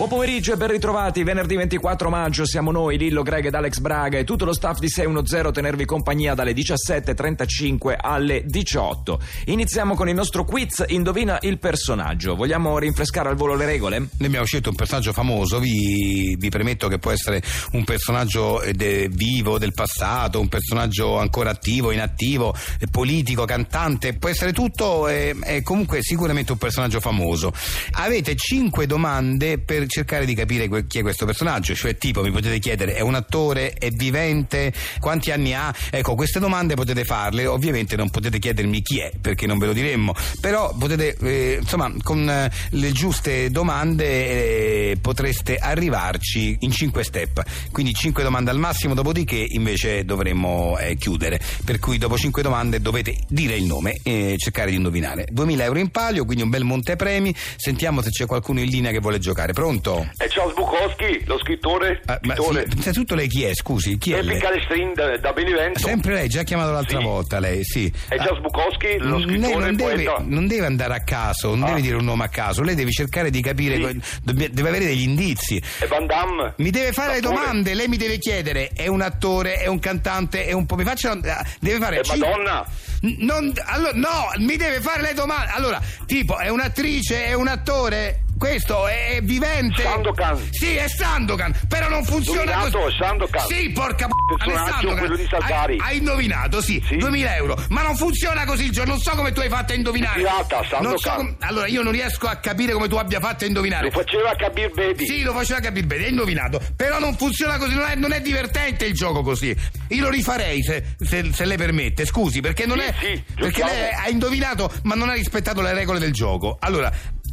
Buon pomeriggio e ben ritrovati. Venerdì 24 maggio siamo noi, Lillo Greg ed Alex Braga e tutto lo staff di 610 a tenervi compagnia dalle 17.35 alle 18. Iniziamo con il nostro quiz Indovina il personaggio. Vogliamo rinfrescare al volo le regole? Noi abbiamo scelto un personaggio famoso, vi, vi premetto che può essere un personaggio eh, de, vivo del passato, un personaggio ancora attivo, inattivo, eh, politico, cantante, può essere tutto, è, è comunque sicuramente un personaggio famoso. Avete 5 domande per cercare di capire que- chi è questo personaggio, cioè tipo mi potete chiedere è un attore, è vivente, quanti anni ha? Ecco, queste domande potete farle, ovviamente non potete chiedermi chi è perché non ve lo diremmo, però potete, eh, insomma, con eh, le giuste domande eh, potreste arrivarci in 5 step, quindi 5 domande al massimo, dopodiché invece dovremmo eh, chiudere, per cui dopo 5 domande dovete dire il nome e cercare di indovinare. 2000 euro in palio, quindi un bel montepremi, sentiamo se c'è qualcuno in linea che vuole giocare, pronto? È Charles Bukowski, lo scrittore. Ah, ma sì, innanzitutto lei chi è, scusi? Chi è lei? Calestrin da, da Benevento. Sempre lei, già chiamato l'altra Sì. volta lei, sì. È Charles Bukowski, lo lei scrittore non e deve, non deve andare a caso, non Ah. deve dire un nome a caso, lei deve cercare di capire, Sì. deve, deve avere degli indizi. È Van Damme. Mi deve fare le domande, lei mi deve chiedere, è un attore, è un cantante, è un po'... Mi faccia... Deve fare... È cinque- Madonna. Non, allora, no, mi deve fare le domande. Allora, tipo, è un'attrice, è un attore? Questo è vivente? Sandokan. Sì, è Sandokan, però non funziona Indovinato, così. Sandokan. Sì, porca p***a, è Sandokan. quello di Salvari. Hai, hai indovinato, sì, Sì. 2000 euro. Ma non funziona così il gioco, non so come tu hai fatto a indovinare. Pirata, non so Sandokan. com- Allora, io non riesco a capire come tu abbia fatto a indovinare. Lo faceva Kabir Baby. Sì, lo faceva capire bene, hai indovinato. Però non funziona così, non è, non è divertente il gioco così. Io lo rifarei se, se- se lei permette, scusi, perché non Sì, è. sì, perché lei ha indovinato, ma non ha rispettato le regole del gioco. Allora,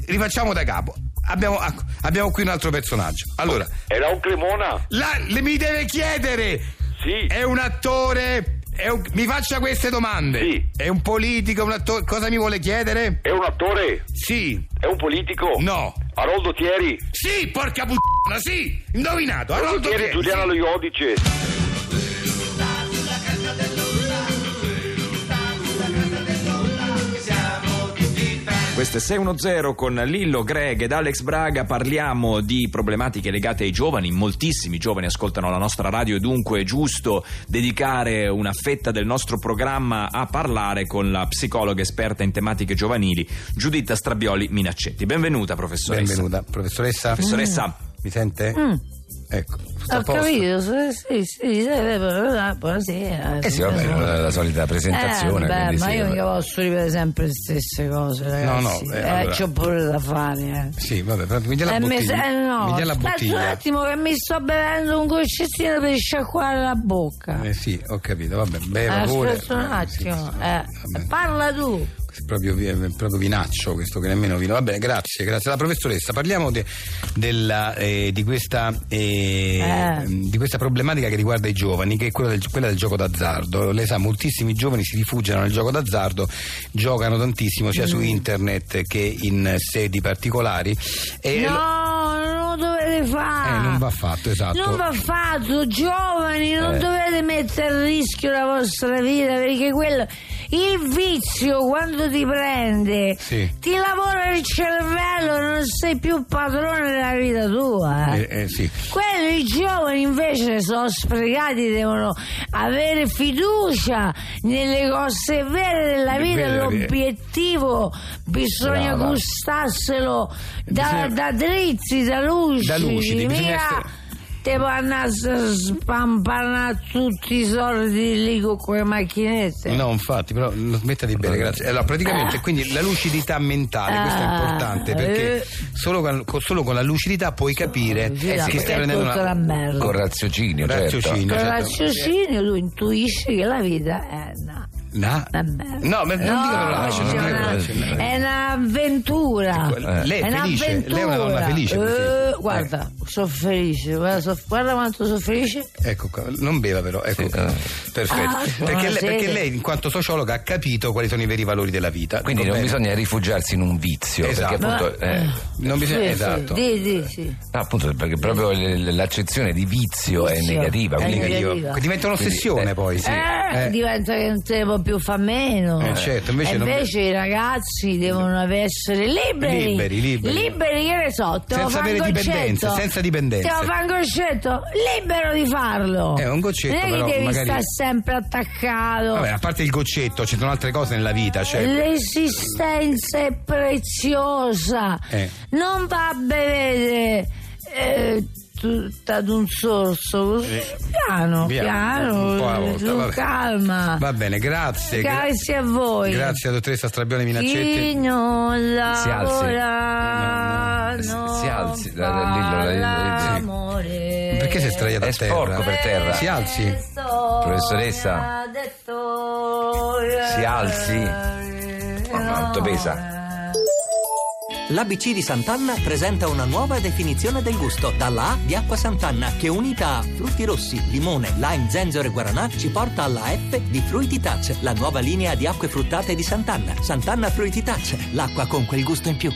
rifacciamo da capo. Abbiamo, ecco, abbiamo qui un altro personaggio. Allora, Era un Cremona. la- le mi deve chiedere: Sì. è un attore? È un- mi faccia queste domande. Sì. È un politico, un attore? Cosa mi vuole chiedere? È un attore. Sì. È un politico. No. Haroldo Thieri. Sì, porca puttana, sì! Indovinato! Haroldo Arnoldo Thieri Thieri, Giuliano sì. Lo 610 con Lillo, Greg ed Alex Braga. Parliamo di problematiche legate ai giovani. Moltissimi giovani ascoltano la nostra radio e dunque è giusto dedicare una fetta del nostro programma a parlare con la psicologa esperta in tematiche giovanili, Giuditta Strabioli Minaccetti. Benvenuta, professoressa. Benvenuta, professoressa. Professoressa, Mi sente? Ecco, Ho capito, sì, sì, sì, sì, eh, buonasera. Eh sì, vabbè, la, la solita presentazione. Eh, beh, ma sì, io mica posso ripetere sempre le stesse cose, ragazzi. no, eh, eh, allora- c'ho pure da fare, eh. Sì, vabbè, però mi dia la Eh, mi bottiglia. sa- eh, no, mi dia la aspetta un bottiglia. attimo che mi sto bevendo un goccino per sciacquare la bocca. Eh sì, ho capito, vabbè, beva pure. Aspetta un Eh, attimo, sì, eh. vabbè. Parla tu. Proprio, è proprio vinaccio questo che nemmeno vino. Va bene, grazie, grazie. La professoressa, parliamo de- della, eh, di, questa, eh, Eh. di questa problematica che riguarda i giovani, che è quella del, quella del gioco d'azzardo. Lei sa, moltissimi giovani si rifugiano nel gioco d'azzardo, giocano tantissimo sia Mm. su internet che in sedi particolari. E No, lo dovete fare. eh, non va fatto, esatto. Non va fatto, giovani, non Eh. dovete mettere a rischio la vostra vita perché quello, il vizio quando ti prende Sì. ti lavora il cervello, non sei più padrone della vita tua. eh. Eh, sì. Quelli i giovani invece sono sprecati, devono avere fiducia nelle cose vere della vita, vero. l'obiettivo bisogna Brava. gustarselo da, da dritti, da lucidi, Da lucidi, bisogna essere- te vanno a spampanare tutti i soldi lì con quelle macchinette. No, infatti, però smetta di bere, grazie. Allora, praticamente, quindi la lucidità mentale, questo è Ah, importante perché eh. solo con, con- solo con la lucidità puoi capire Sì, che stai prendendo tutta la una. merda. Con raziocinio, certo. Raziocinio, Con certo. raziocinio tu intuisci che la vita è una, Merda. No, ma non No, dico parolacce, parolacce, no. è un'avventura. Eh, lei è felice? Lei è una donna felice, per esempio? Eh, guarda, sono felice, guarda, so- guarda quanto sono felice. Ecco qua, non beva però, ecco Sì, qua. eh. Perfetto. Ah, perché, lei, perché lei, in quanto sociologa, ha capito quali sono i veri valori della vita. Quindi Dico non bene? bisogna rifugiarsi in un vizio, Esatto. perché appunto, Ma- eh, Non bisogna, Sì, sì, esatto. Di, di, sì. no, appunto, perché proprio l'accezione di vizio, è Vizio, negativa. è quindi- negativa. Diventa un'ossessione Quindi, eh, poi, sì. Diventa che non te può più fa meno. Eh, certo, invece E non- invece i ragazzi devono essere liberi. Liberi, liberi. Liberi, che ne so, te Senza avere dipendenze, senza dipendenze. Te lo fa un goccetto, libero di farlo. Eh, un goccetto, Non è che però, devi magari- stare sempre attaccato. Vabbè, a parte il goccetto, ci sono altre cose nella vita. Cioè... L'esistenza è preziosa. Eh. Non va a bere eh, tutta ad un sorso, così piano, Via, piano, un po' alla volta, calma. Va bene, grazie. gra- Grazie a voi. grazie a dottoressa Strabione Chi Minaccetti. non Si alzi. No, no, si alzi, l'amore. Perché si è sdraiata È a terra? sporco per terra. Si alzi. Professoressa. Si alzi. Quanto pesa? L'ABC di Sant'Anna presenta una nuova definizione del gusto dalla A di acqua Sant'Anna che unita a frutti rossi, limone, lime, zenzero e guaranà ci porta alla F di Fruity Touch, la nuova linea di acque fruttate di Sant'Anna. Sant'Anna Fruity Touch, l'acqua con quel gusto in più.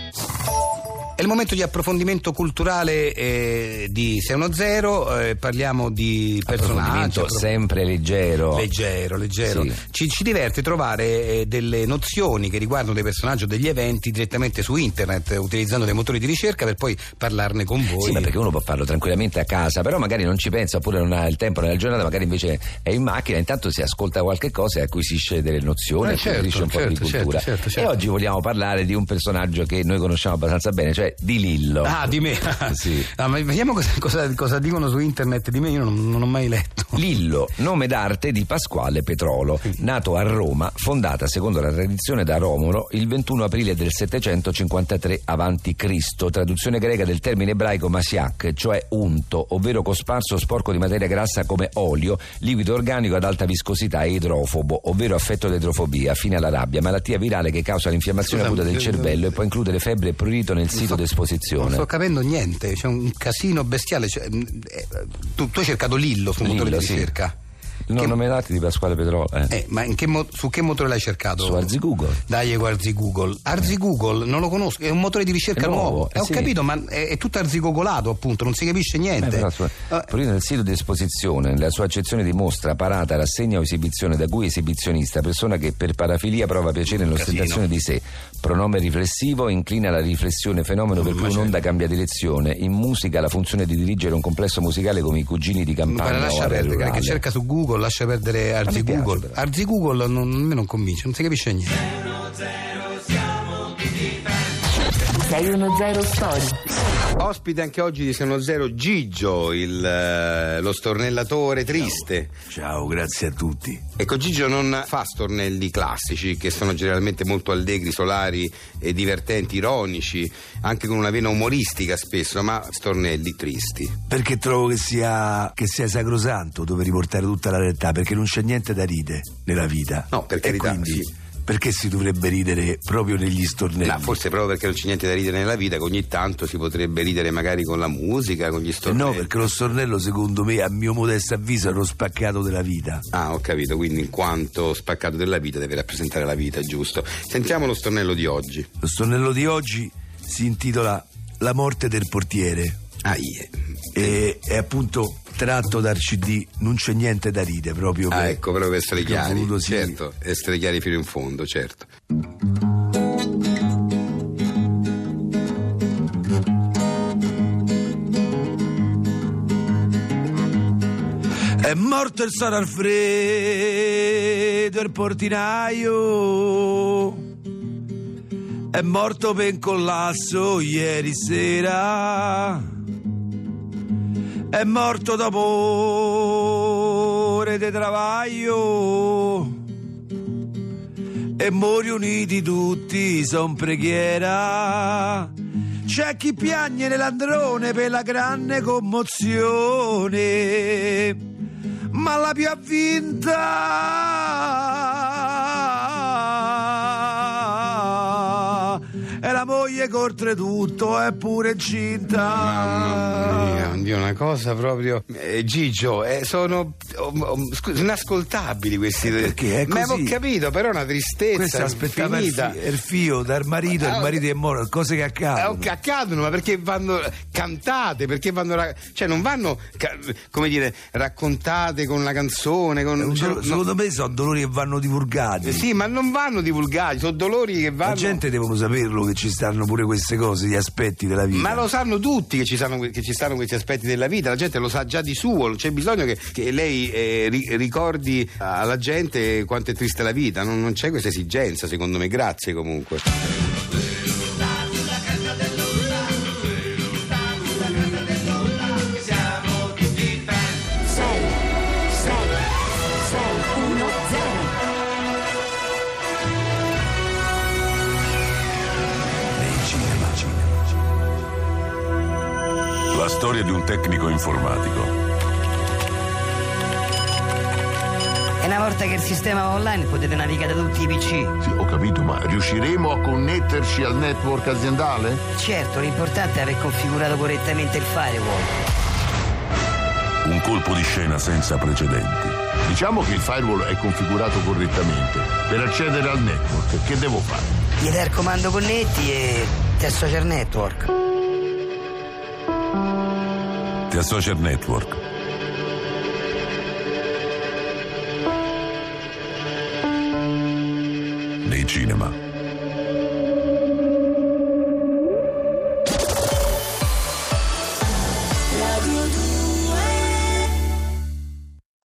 È il momento di approfondimento culturale eh, di 610, eh, parliamo di personaggi. Approfondimento appro- sempre leggero. Leggero, leggero. Sì. Ci, ci diverte trovare eh, delle nozioni che riguardano dei personaggi o degli eventi direttamente su internet, utilizzando dei motori di ricerca per poi parlarne con voi. Sì, ma perché uno può farlo tranquillamente a casa, però magari non ci pensa oppure non ha il tempo nella giornata, magari invece è in macchina, intanto si ascolta qualche cosa e acquisisce delle nozioni, Eh, certo, acquisisce un po' di certo, certo, cultura. certo, certo. E oggi vogliamo parlare di un personaggio che noi conosciamo abbastanza bene, cioè di Lillo. Ah, di me? Sì. Ah, ma vediamo cosa, cosa- cosa dicono su internet di me, io non, non ho mai letto. Lillo, nome d'arte di Pasquale Petrolo, nato a Roma, fondata secondo la tradizione da Romolo il 21 aprile del 753 a.C., traduzione greca del termine ebraico masiak, cioè unto, ovvero cosparso sporco di materia grassa come olio, liquido organico ad alta viscosità e idrofobo, ovvero affetto da idrofobia, fine alla rabbia, malattia virale che causa l'infiammazione Scusa, acuta del cervello e può includere febbre e prurito nel sito sto- d'esposizione. Non sto capendo niente, c'è un casino bestiale. cioè, mm, eh, tu, tu hai cercato Lillo sul motore Lillo, di sì. Il nome d'arte di Pasquale Petrolo. eh. Eh, ma che mo- su che motore l'hai cercato? Su Arzi Google. Dai, guardi Google. Arzi Google, non lo conosco, è un motore di ricerca È nuovo, nuovo. eh Eh, ho sì. capito, ma è, è tutto arzigogolato, appunto, non si capisce Eh, niente. però, su- Eh, Purino nel sito di esposizione, la sua accezione di mostra, parata, rassegna o esibizione da cui esibizionista, persona che per parafilia prova piacere nell'ostentazione di sé, pronome riflessivo, inclina alla riflessione, fenomeno per cui un'onda cambia direzione, in musica la funzione di dirigere un complesso musicale come i cugini di Guarda, campagna o lascia area perdere, che cerca su Google, lascia perdere Arzi Google. Arzi Google non, a me non convince, non si capisce niente. 610 Story. Ospite anche oggi di Seno Zero Gigio, il, eh, lo stornellatore triste. Ciao, grazie a tutti. Ecco, Gigio non fa stornelli classici, che sono generalmente molto allegri, solari e divertenti, ironici, anche con una vena umoristica spesso, ma stornelli tristi. Perché trovo che sia, che sia sacrosanto dove riportare tutta la realtà, perché non c'è niente da ridere nella vita. No, per E carità, quindi, sì. Perché si dovrebbe ridere proprio negli stornelli? No, forse proprio perché non c'è niente da ridere nella vita, che ogni tanto si potrebbe ridere magari con la musica, con gli Eh stornelli. no, perché lo stornello secondo me, a mio modesto avviso, è uno spaccato della vita. Ah, ho capito, quindi in quanto spaccato della vita deve rappresentare la vita, giusto? Sentiamo lo stornello di oggi. Lo stornello di oggi si intitola La morte del portiere Ah, ie. e è appunto tratto dal CD Non c'è niente da ridere, proprio Ah, per- ecco, proprio per essere chiari. voluto, sì, Certo, essere chiari fino in fondo, certo. È morto il San Alfredo, il portinaio. È morto per collasso ieri sera. È morto dopo ore di travaglio. E mori uniti tutti son preghiera. C'è chi piagne nell'androne per la grande commozione, ma la più avvinta la moglie che oltretutto è pure incinta. Mamma mia, una cosa proprio. Eh, Gigio, eh, sono oh, scu- inascoltabili questi. perché è Ma così. ho capito, però è una tristezza. Questo aspettava il, fi- il figlio dal marito, Ah, il marito è morto, cose che Eh, accadono. che accadono, ma perché vanno cantate, perché vanno ra- cioè non vanno ca- come dire raccontate con la canzone, con È un cioè, do- no- secondo me sono dolori che vanno divulgati. sì, ma non vanno divulgati, sono dolori che vanno La gente devono saperlo che ci stanno pure queste cose, gli aspetti della vita. Ma lo sanno tutti che ci, stanno, che ci stanno questi aspetti della vita, la gente lo sa già di suo, c'è bisogno che, che lei eh, ri- ricordi alla gente quanto è triste la vita, non, non c'è questa esigenza secondo me, grazie comunque. Tecnico informatico. E una volta che il sistema va online potete navigare da tutti i PC. Sì, ho capito, ma riusciremo a connetterci al network aziendale? Certo, l'importante è aver configurato correttamente il firewall. Un colpo di scena senza precedenti. Diciamo che il firewall è configurato correttamente. Per accedere al network, che devo fare? Gli dai il comando connetti e ti associa al network. Ti associa al network. Nei cinema.